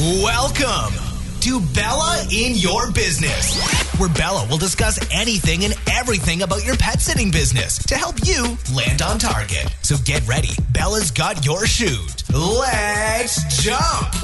Welcome to Bella in Your Business, where Bella will discuss anything and everything about your pet sitting business to help you land on target. So get ready. Bella's got your chute. Let's jump.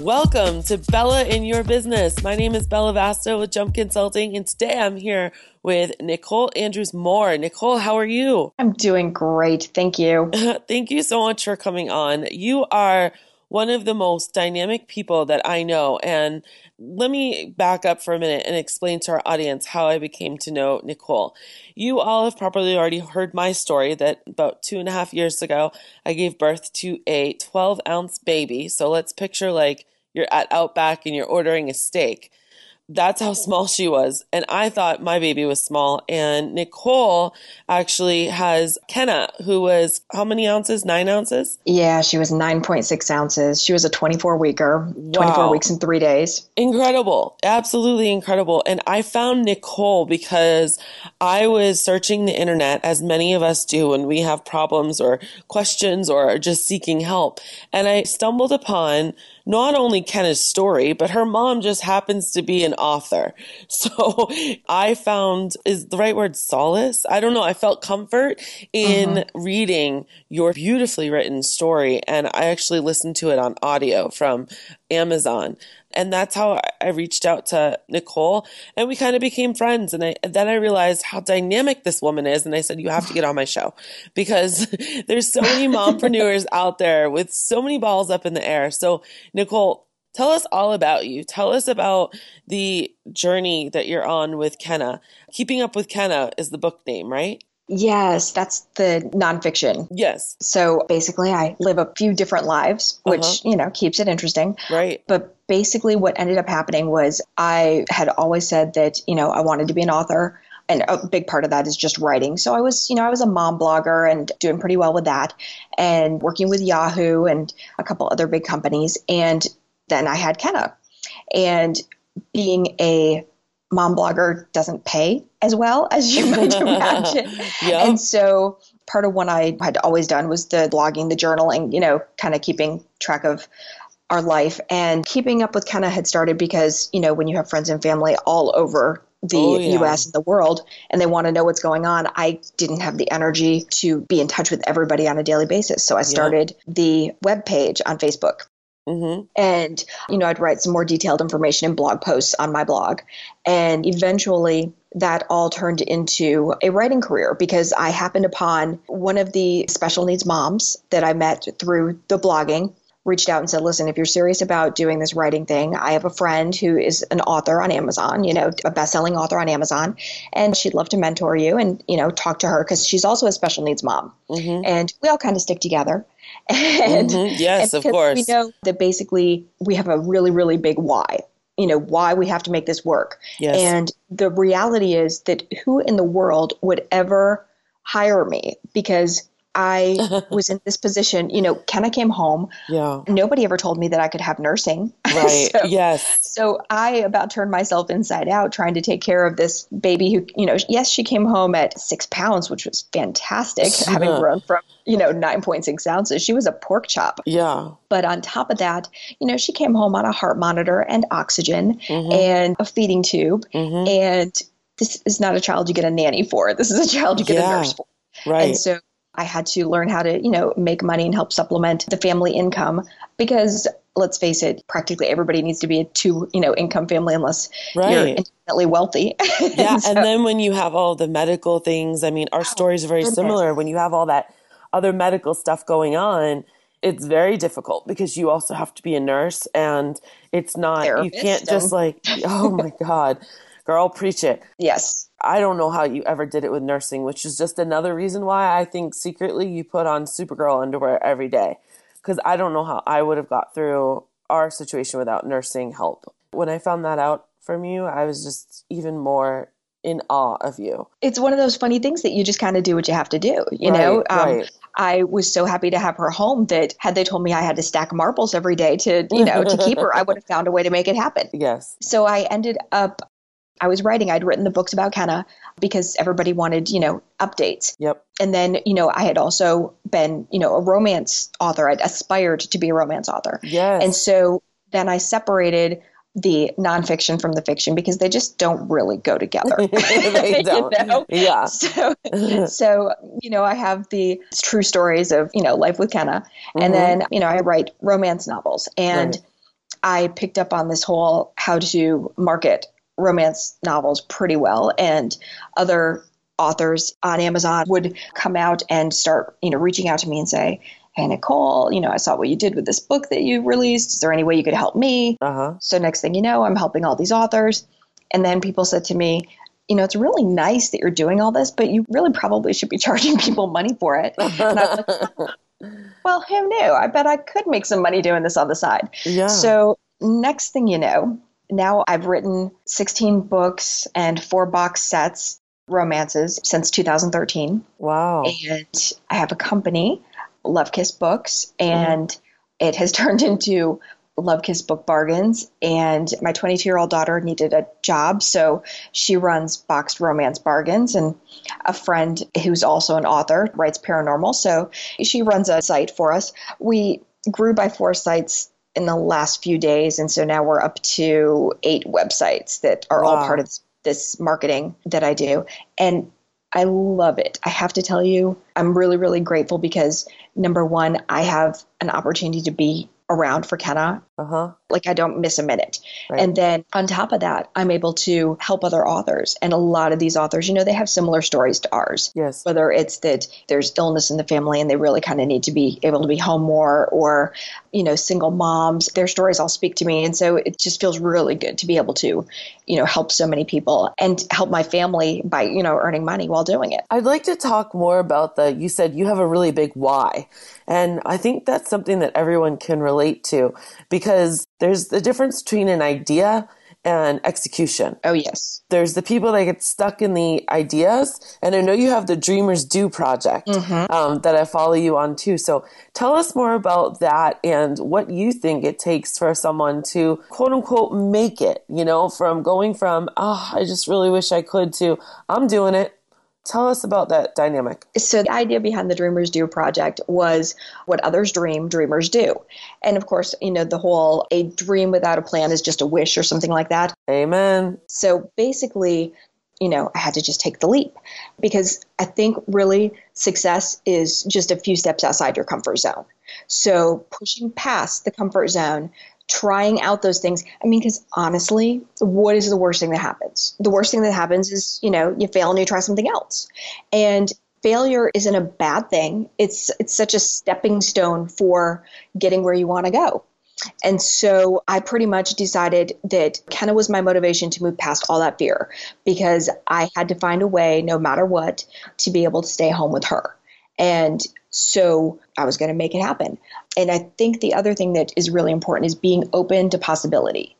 Welcome to Bella in Your Business. My name is Bella Vasta with Jump Consulting, and today I'm here with Nicole Andrews Moore. Nicole, how are you? I'm doing great. Thank you. Thank you so much for coming on. You are one of the most dynamic people that I know. And let me back up for a minute and explain to our audience how I became to know Nicole. You all have probably already heard my story that about two and a half years ago, I gave birth to a 12 ounce baby. So let's picture like you're at Outback and you're ordering a steak. That's how small she was. And I thought my baby was small. And Nicole actually has Kenna, who was how many ounces? Nine ounces? Yeah, she was 9.6 ounces. She was a 24 weeker, 24 weeks and three days. Incredible. Absolutely incredible. And I found Nicole because I was searching the internet, as many of us do when we have problems or questions or just seeking help. And I stumbled upon not only Kenna's story, but her mom just happens to be an author. So I found is the right word solace. I don't know. I felt comfort in uh-huh. reading your beautifully written story. And I actually listened to it on audio from Amazon. And that's how I reached out to Nicole and we kind of became friends. And, I, then I realized how dynamic this woman is. And I said, you have to get on my show because there's so many mompreneurs out there with so many balls up in the air. So Nicole, tell us all about you. Tell us about the journey that you're on with Kenna. Keeping Up with Kenna is the book name, right? Yes, that's the nonfiction. Yes. So basically, I live a few different lives, which, uh-huh. you know, keeps it interesting. Right. But basically, what ended up happening was I had always said that, you know, I wanted to be an author. And a big part of that is just writing. So I was, you know, I was a mom blogger and doing pretty well with that and working with Yahoo and a couple other big companies. And then I had Kenna. And being a mom blogger doesn't pay as well as you might imagine. yep. And so part of what I had always done was the blogging, the journaling, you know, kind of keeping track of our life and keeping up with kind of had started because, you know, when you have friends and family all over the oh, yeah. US and the world and they want to know what's going on, I didn't have the energy to be in touch with everybody on a daily basis. So I started yeah. the web page on Facebook Mm-hmm. And, you know, I'd write some more detailed information in blog posts on my blog. And eventually that all turned into a writing career because I happened upon one of the special needs moms that I met through the blogging reached out and said, listen, if you're serious about doing this writing thing, I have a friend who is an author on Amazon, you know, a best-selling author on Amazon, and she'd love to mentor you and, you know, talk to her because she's also a special needs mom. Mm-hmm. And we all kind of stick together. and, mm-hmm. Yes, and of course. We know that basically we have a really, really big why. You know, why we have to make this work. Yes. And the reality is that who in the world would ever hire me? Because I was in this position. You know, Kenna came home. Yeah. Nobody ever told me that I could have nursing. Right. so, yes. So I about turned myself inside out trying to take care of this baby who, you know, yes, she came home at six pounds, which was fantastic, yeah. having grown from, you know, 9.6 ounces. She was a pork chop. Yeah. But on top of that, you know, she came home on a heart monitor and oxygen mm-hmm. and a feeding tube. Mm-hmm. And this is not a child you get a nanny for. This is a child you get yeah. a nurse for. Right. And so I had to learn how to, you know, make money and help supplement the family income because let's face it, practically everybody needs to be a two, you know, income family unless right. you're infinitely wealthy. yeah. so, and then when you have all the medical things, I mean, our oh, stories are very goodness. similar. When you have all that other medical stuff going on, it's very difficult because you also have to be a nurse and it's not, Therapist you can't just like, oh my God, girl, preach it. Yes. I don't know how you ever did it with nursing, which is just another reason why I think secretly you put on Supergirl underwear every day. Because I don't know how I would have got through our situation without nursing help. When I found that out from you, I was just even more in awe of you. It's one of those funny things that you just kind of do what you have to do, you right, know? Um, right. I was so happy to have her home that had they told me I had to stack marbles every day to, you know, to keep her, I would have found a way to make it happen. Yes. So I ended up I was writing, I'd written the books about Kenna because everybody wanted, you know, updates. Yep. And then, you know, I had also been, you know, a romance author. I'd aspired to be a romance author. Yes. And so then I separated the nonfiction from the fiction because they just don't really go together. they don't. You know? Yeah. So, so you know, I have the true stories of you know life with Kenna, and mm-hmm. then you know I write romance novels, and I picked up on this whole how to market romance novels pretty well, and other authors on Amazon would come out and start you know reaching out to me and say. Hey Nicole, you know, I saw what you did with this book that you released. Is there any way you could help me? Uh-huh. So next thing you know, I'm helping all these authors. And then people said to me, you know, it's really nice that you're doing all this, but you really probably should be charging people money for it. And I was like, well, who knew? I bet I could make some money doing this on the side. Yeah. So next thing you know, now I've written 16 books and four box sets, romances since 2013. wow. And I have a company, Love Kiss Books, mm-hmm. and it has turned into Love Kiss Book Bargains. And my 22 year old daughter needed a job, so she runs Boxed Romance Bargains. And a friend who's also an author writes paranormal, so she runs a site for us. We grew by four sites in the last few days, and so now we're up to eight websites that are all part of this, this marketing that I do. And I love it. I have to tell you, I'm really, really grateful because number one, I have an opportunity to be around for Kenna. Uh-huh. Like I don't miss a minute. Right. And then on top of that, I'm able to help other authors. And a lot of these authors, you know, they have similar stories to ours. Yes. Whether it's that there's illness in the family and they really kind of need to be able to be home more, or, you know, single moms, their stories all speak to me. And so it just feels really good to be able to, you know, help so many people and help my family by, you know, earning money while doing it. I'd like to talk more about the you said you have a really big why. And I think that's something that everyone can relate to because there's the difference between an idea and execution. Oh, yes. There's the people that get stuck in the ideas, and I know you have the Dreamers Do project um, that I follow you on too. So tell us more about that and what you think it takes for someone to quote unquote make it. You know, from going from oh, I just really wish I could to I'm doing it. Tell us about that dynamic. So the idea behind the Dreamers Do project was what others dream, dreamers do. And of course, you know, the whole a dream without a plan is just a wish or something like that. Amen. So basically, you know, I had to just take the leap because I think really success is just a few steps outside your comfort zone. So pushing past the comfort zone, trying out those things. I mean, because honestly, what is the worst thing that happens? The worst thing that happens is, you know, you fail and you try something else. And failure isn't a bad thing. It's it's such a stepping stone for getting where you want to go. And so I pretty much decided that Kenna was my motivation to move past all that fear because I had to find a way, no matter what, to be able to stay home with her. And so I was going to make it happen. And I think the other thing that is really important is being open to possibility.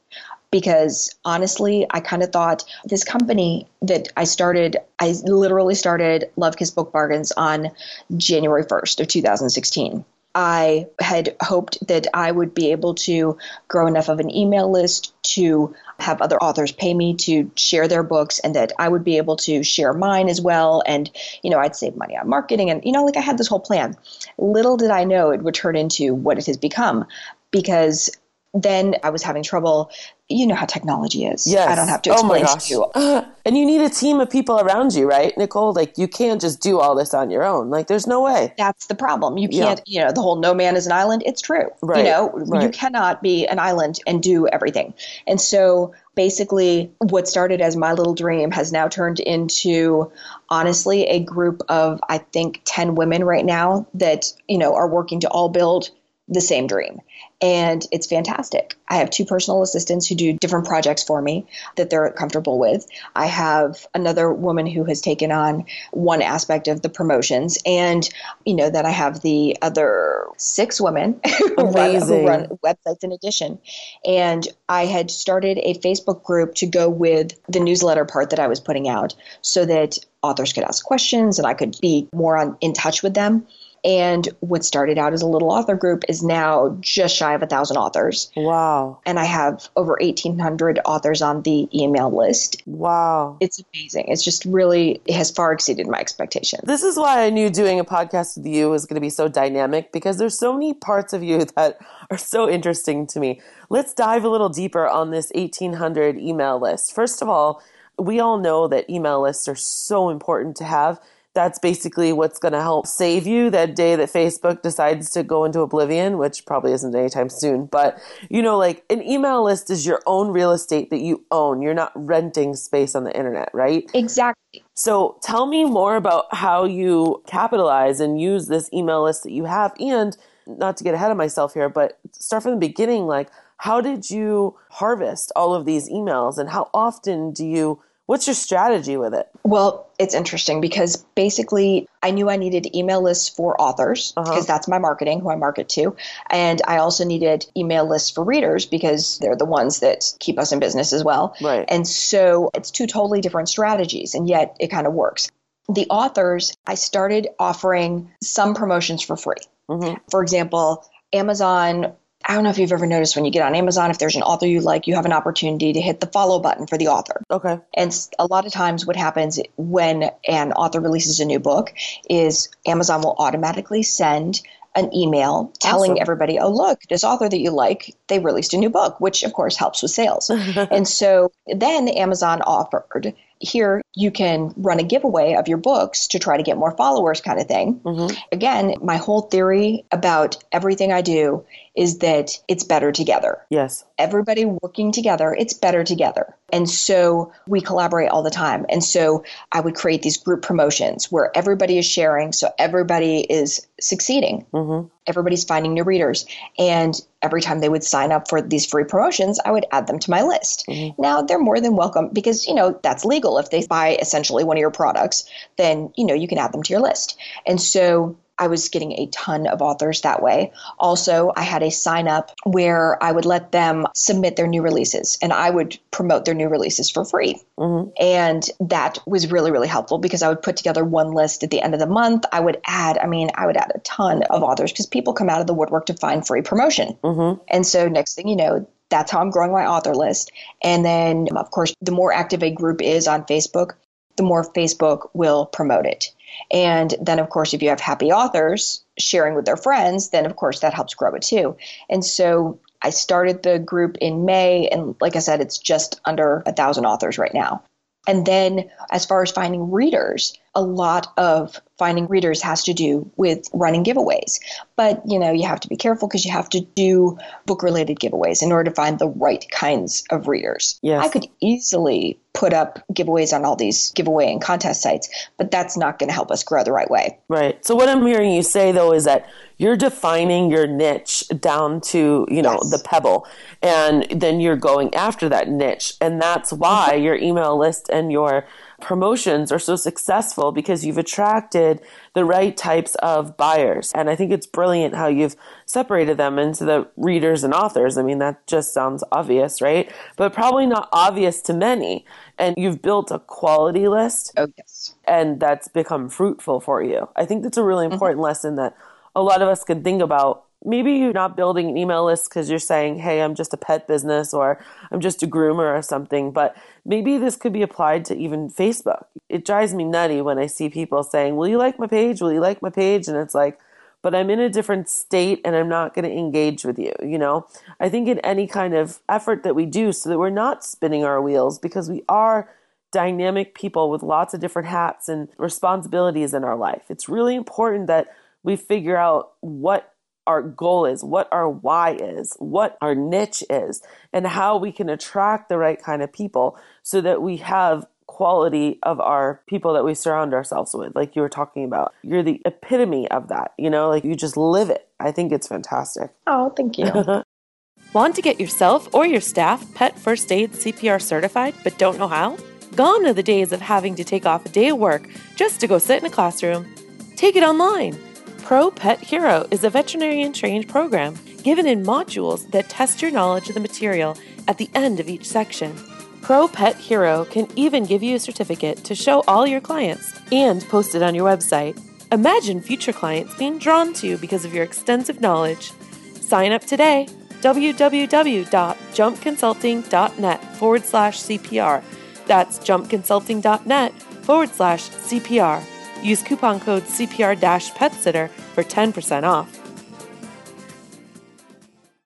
Because honestly, I kind of thought this company that I started, I literally started Love Kiss Book Bargains on January 1st of 2016. I had hoped that I would be able to grow enough of an email list to have other authors pay me to share their books and that I would be able to share mine as well. And, you know, I'd save money on marketing. And, you know, like I had this whole plan. Little did I know it would turn into what it has become because then I was having trouble. You know how technology is. Yes. I don't have to Oh my explain gosh. to you. Uh, and you need a team of people around you, right, Nicole? Like you can't just do all this on your own. Like there's no way. That's the problem. You can't, you know, the whole no man is an island. It's true. Right, You know, right. you cannot be an island and do everything. And so basically, what started as my little dream has now turned into honestly a group of, I think, 10 women right now that, you know, are working to all build the same dream. And it's fantastic. I have two personal assistants who do different projects for me that they're comfortable with. I have another woman who has taken on one aspect of the promotions. And, you know, then I have the other six women who run, who run websites in addition. And I had started a Facebook group to go with the newsletter part that I was putting out so that authors could ask questions and I could be more on, in touch with them. And what started out as a little author group is now just shy of a thousand authors. Wow. And I have over 1,800 authors on the email list. Wow. It's amazing. It's just really, it has far exceeded my expectations. This is why I knew doing a podcast with you was going to be so dynamic because there's so many parts of you that are so interesting to me. Let's dive a little deeper on this 1,800 email list. First of all, we all know that email lists are so important to have that's basically what's going to help save you that day that Facebook decides to go into oblivion, which probably isn't anytime soon. But, you know, like an email list is your own real estate that you own. You're not renting space on the internet, right? Exactly. So tell me more about how you capitalize and use this email list that you have. And not to get ahead of myself here, but start from the beginning. Like, how did you harvest all of these emails and how often do you What's your strategy with it? Well, it's interesting because basically I knew I needed email lists for authors because uh-huh. that's my marketing, who I market to. And I also needed email lists for readers because they're the ones that keep us in business as well. Right. And so it's two totally different strategies, and yet it kind of works. The authors, I started offering some promotions for free. Mm-hmm. For example, Amazon I don't know if you've ever noticed when you get on Amazon, if there's an author you like, you have an opportunity to hit the follow button for the author. Okay. And a lot of times, what happens when an author releases a new book is Amazon will automatically send an email telling awesome. everybody, oh, look, this author that you like, they released a new book, which of course helps with sales. and so then Amazon offered here you can run a giveaway of your books to try to get more followers kind of thing. Mm-hmm. again my whole theory about everything i do is that it's better together. Yes. Everybody working together it's better together. And so we collaborate all the time. And so i would create these group promotions where everybody is sharing so everybody is succeeding. Mm-hmm. Everybody's finding new readers. And every time they would sign up for these free promotions, I would add them to my list. Mm-hmm. Now they're more than welcome because, you know, that's legal. If they buy essentially one of your products, then, you know, you can add them to your list. And so I was getting a ton of authors that way. Also, I had a sign up where I would let them submit their new releases and I would promote their new releases for free. Mm-hmm. And that was really, really helpful because I would put together one list at the end of the month. I would add, I mean, I would add a ton of authors because people come out of the woodwork to find free promotion. Mm-hmm. And so, next thing you know, that's how I'm growing my author list. And then, of course, the more active a group is on Facebook, the more Facebook will promote it. And then, of course, if you have happy authors sharing with their friends, then of course that helps grow it too. And so I started the group in May, and like I said, it's just under a thousand authors right now. And then, as far as finding readers, a lot of finding readers has to do with running giveaways. But, you know, you have to be careful because you have to do book related giveaways in order to find the right kinds of readers. Yes. I could easily put up giveaways on all these giveaway and contest sites, but that's not going to help us grow the right way. Right. So what I'm hearing you say though is that you're defining your niche down to, you know, yes. the pebble and then you're going after that niche and that's why your email list and your promotions are so successful because you've attracted the right types of buyers. And I think it's brilliant how you've separated them into the readers and authors. I mean, that just sounds obvious, right? But probably not obvious to many. And you've built a quality list. Oh, yes. And that's become fruitful for you. I think that's a really mm-hmm. important mm-hmm. lesson that a lot of us can think about maybe you're not building an email list because you're saying, hey, I'm just a pet business or I'm just a groomer or something, but maybe this could be applied to even Facebook. It drives me nutty when I see people saying, will you like my page? Will you like my page? And it's like, but I'm in a different state and I'm not going to engage with you. You know, I think in any kind of effort that we do so that we're not spinning our wheels because we are dynamic people with lots of different hats and responsibilities in our life. It's really important that we figure out what our goal is, what our why is, what our niche is, and how we can attract the right kind of people so that we have quality of our people that we surround ourselves with, like you were talking about. You're the epitome of that, you know, like you just live it. I think it's fantastic. Oh, thank you. Want to get yourself or your staff pet first aid CPR certified but don't know how? Gone are the days of having to take off a day of work just to go sit in a classroom. Take it online. Pro Pet Hero is a veterinarian trained program given in modules that test your knowledge of the material at the end of each section. Pro Pet Hero can even give you a certificate to show all your clients and post it on your website. Imagine future clients being drawn to you because of your extensive knowledge. Sign up today www.jumpconsulting.net forward slash CPR. That's jumpconsulting.net forward slash CPR. Use coupon code CPR PetSitter for 10% off.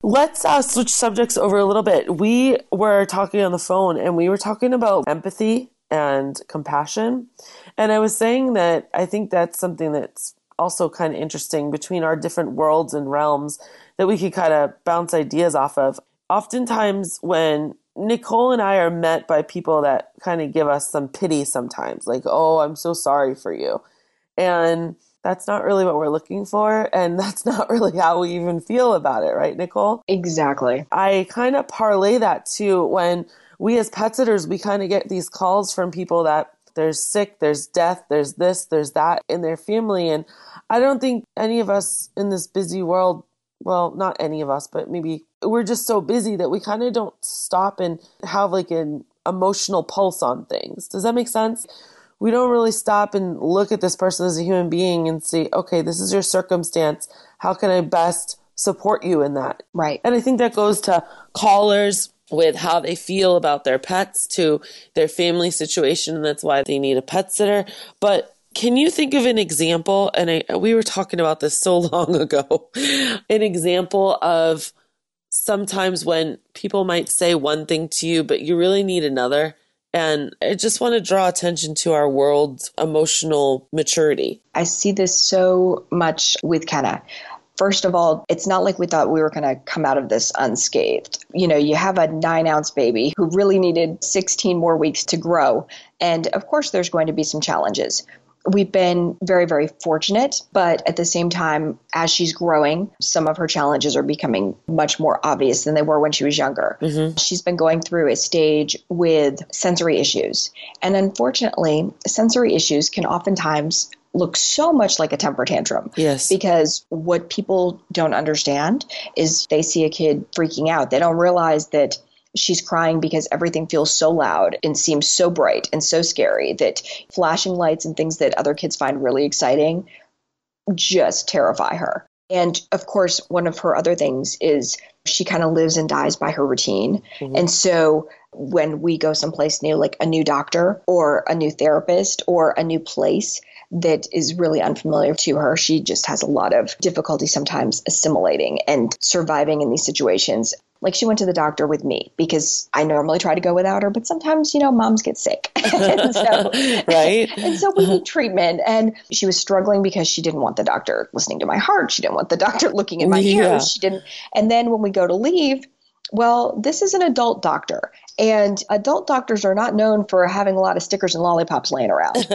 Let's uh, switch subjects over a little bit. We were talking on the phone and we were talking about empathy and compassion. And I was saying that I think that's something that's also kind of interesting between our different worlds and realms that we could kind of bounce ideas off of. Oftentimes, when Nicole and I are met by people that kind of give us some pity sometimes, like, oh, I'm so sorry for you. And that's not really what we're looking for. And that's not really how we even feel about it, right, Nicole? Exactly. I kind of parlay that too when we as pet sitters, we kind of get these calls from people that there's sick, there's death, there's this, there's that in their family. And I don't think any of us in this busy world, well, not any of us, but maybe we're just so busy that we kind of don't stop and have like an emotional pulse on things. Does that make sense? we don't really stop and look at this person as a human being and say, okay, this is your circumstance. How can I best support you in that? Right. And I think that goes to callers with how they feel about their pets to their family situation. And that's why they need a pet sitter. But can you think of an example? And I, we were talking about this so long ago. an example of sometimes when people might say one thing to you, but you really need another and I just want to draw attention to our world's emotional maturity. I see this so much with Kenna. First of all, it's not like we thought we were going to come out of this unscathed. You know, you have a nine ounce baby who really needed 16 more weeks to grow. And of course, there's going to be some challenges we've been very, very fortunate. But at the same time, as she's growing, some of her challenges are becoming much more obvious than they were when she was younger. Mm-hmm. She's been going through a stage with sensory issues. And unfortunately, sensory issues can oftentimes look so much like a temper tantrum. Yes. Because what people don't understand is they see a kid freaking out. They don't realize that she's crying because everything feels so loud and seems so bright and so scary that flashing lights and things that other kids find really exciting just terrify her. And of course, one of her other things is she kind of lives and dies by her routine. Mm-hmm. And so when we go someplace new, like a new doctor or a new therapist or a new place, that is really unfamiliar to her. She just has a lot of difficulty sometimes assimilating and surviving in these situations. Like she went to the doctor with me because I normally try to go without her, but sometimes, you know, moms get sick. and so, right. And so we need treatment. And she was struggling because she didn't want the doctor listening to my heart. She didn't want the doctor looking in my yeah. ears. She didn't. And then when we go to leave, well, this is an adult doctor, and adult doctors are not known for having a lot of stickers and lollipops laying around.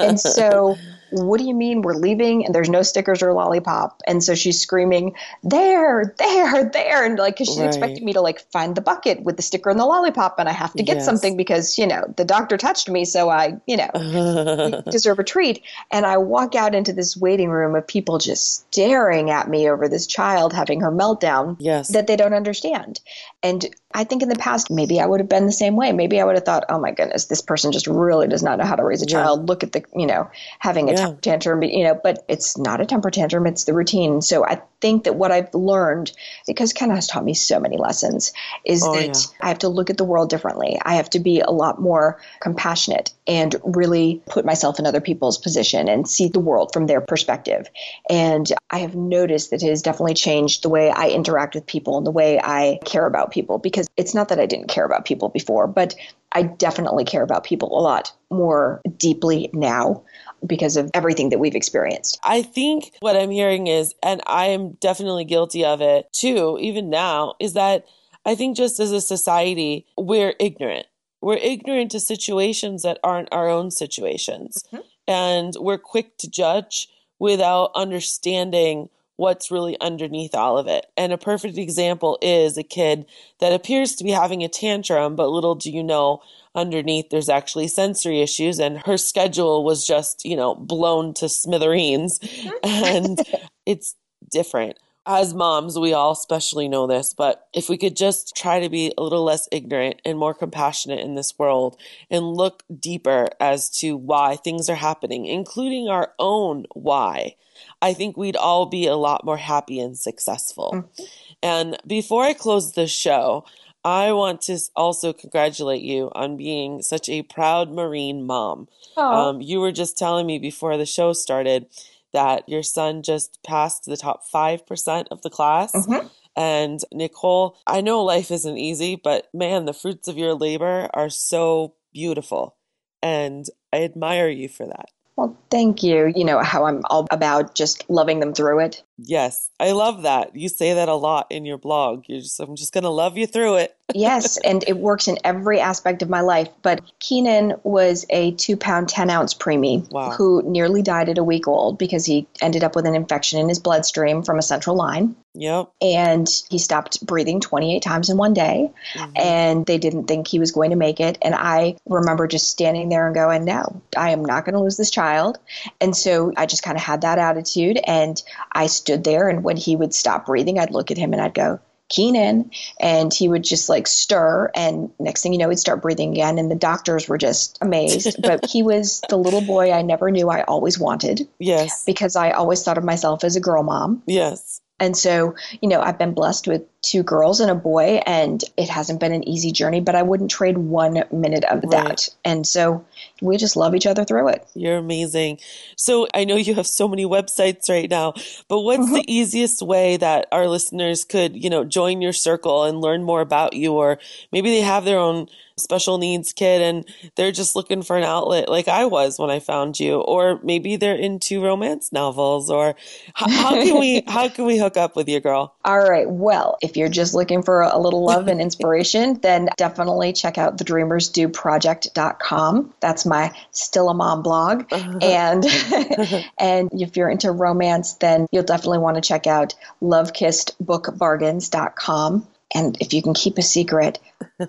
and so what do you mean we're leaving and there's no stickers or lollipop? And so she's screaming, there, there, there. And like, cause she's right. expecting me to like find the bucket with the sticker and the lollipop. And I have to get yes. something because, you know, the doctor touched me. So I, you know, deserve a treat. And I walk out into this waiting room of people just staring at me over this child having her meltdown yes. that they don't understand. And I think in the past, maybe I would have been the same way. Maybe I would have thought, oh my goodness, this person just really does not know how to raise a yeah. child. Look at the, you know, having a yeah. temper tantrum, you know, but it's not a temper tantrum, it's the routine. So I think that what I've learned, because Ken has taught me so many lessons, is oh, that yeah. I have to look at the world differently. I have to be a lot more compassionate and really put myself in other people's position and see the world from their perspective. And I have noticed that it has definitely changed the way I interact with people and the way I care about people because because it's not that I didn't care about people before, but I definitely care about people a lot more deeply now because of everything that we've experienced. I think what I'm hearing is, and I am definitely guilty of it too, even now, is that I think just as a society, we're ignorant. We're ignorant to situations that aren't our own situations. Mm-hmm. And we're quick to judge without understanding what's really underneath all of it. And a perfect example is a kid that appears to be having a tantrum, but little do you know, underneath there's actually sensory issues and her schedule was just, you know, blown to smithereens and it's different. As moms, we all especially know this, but if we could just try to be a little less ignorant and more compassionate in this world and look deeper as to why things are happening, including our own why, I think we'd all be a lot more happy and successful. Mm-hmm. And before I close the show, I want to also congratulate you on being such a proud Marine mom. Um, you were just telling me before the show started that your son just passed the top 5% of the class. Mm-hmm. And Nicole, I know life isn't easy, but man, the fruits of your labor are so beautiful. And I admire you for that. Well, thank you. You know how I'm all about just loving them through it. Yes, I love that. You say that a lot in your blog. You're just, I'm just going to love you through it. yes, and it works in every aspect of my life. But Keenan was a two pound, 10 ounce preemie wow. who nearly died at a week old because he ended up with an infection in his bloodstream from a central line. Yep. And he stopped breathing 28 times in one day. Mm-hmm. And they didn't think he was going to make it. And I remember just standing there and going, no, I am not going to lose this child. And so I just kind of had that attitude. And I stood stood there and when he would stop breathing, I'd look at him and I'd go, Keenan. And he would just like stir. And next thing you know, he'd start breathing again. And the doctors were just amazed. but he was the little boy I never knew I always wanted. Yes. Because I always thought of myself as a girl mom. Yes. And so, you know, I've been blessed with two girls and a boy, and it hasn't been an easy journey, but I wouldn't trade one minute of right. that. And so we just love each other through it. You're amazing. So I know you have so many websites right now, but what's mm-hmm. the easiest way that our listeners could, you know, join your circle and learn more about you? Or maybe they have their own special needs kid and they're just looking for an outlet like I was when I found you. Or maybe they're into romance novels or how, how can we how can we hook up with you girl? All right. Well if you're just looking for a little love and inspiration then definitely check out the dreamers do project.com that's my still a mom blog. Uh-huh. and and if you're into romance then you'll definitely want to check out lovekissbookbargains.com and if you can keep a secret,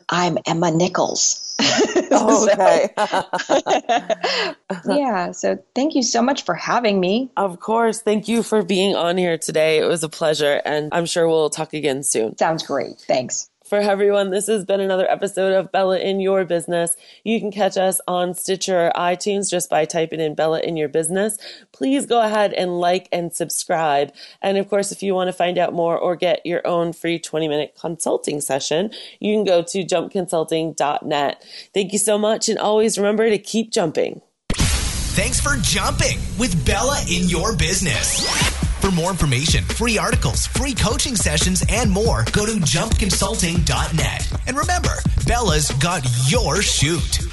I'm Emma Nichols. Oh, okay. yeah. So thank you so much for having me. Of course. Thank you for being on here today. It was a pleasure. And I'm sure we'll talk again soon. Sounds great. Thanks for everyone. This has been another episode of Bella in Your Business. You can catch us on Stitcher or iTunes just by typing in Bella in Your Business. Please go ahead and like and subscribe. And of course, if you want to find out more or get your own free 20 minute consulting session, you can go to jumpconsulting.net. Thank you so much. And always remember to keep jumping. Thanks for jumping with Bella in Your Business. For more information, free articles, free coaching sessions, and more, go to jumpconsulting.net. And remember, Bella's got your chute.